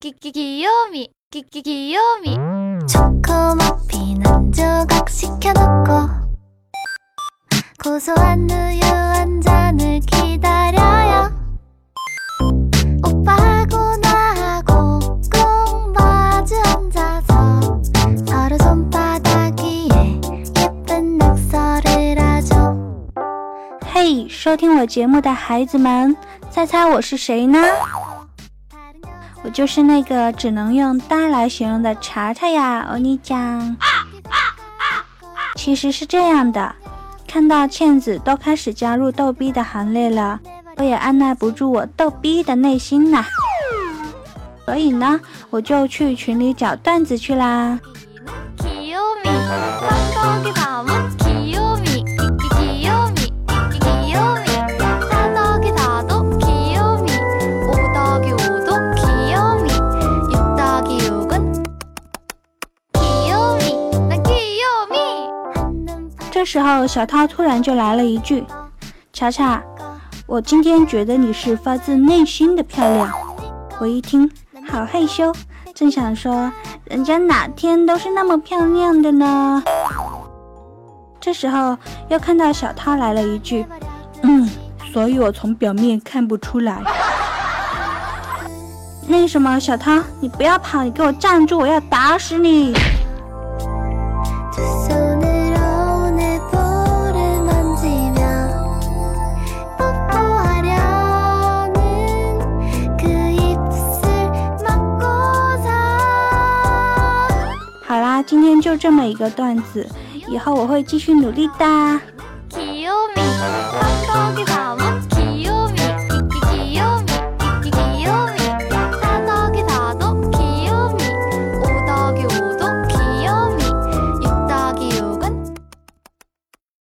귀귀귀요미귀귀귀요미 초코머피는 조각시켜놓고 고소한 우유 한 잔을 기다려요 오빠하고 나하고 꼭 마주 앉아서 서로 손바닥 위에 예쁜 낙서를 하죠 嘿，收听我节目的孩子们，猜猜我是谁呢？ 我就是那个只能用呆来形容的查查呀，欧尼酱。其实是这样的，看到倩子都开始加入逗逼的行列了，我也按耐不住我逗逼的内心呐。所以呢，我就去群里找段子去啦。这时候，小涛突然就来了一句：“查查，我今天觉得你是发自内心的漂亮。”我一听，好害羞，正想说，人家哪天都是那么漂亮的呢。这时候，又看到小涛来了一句：“嗯，所以我从表面看不出来。”那什么，小涛，你不要跑，你给我站住，我要打死你！今天就这么一个段子，以后我会继续努力的。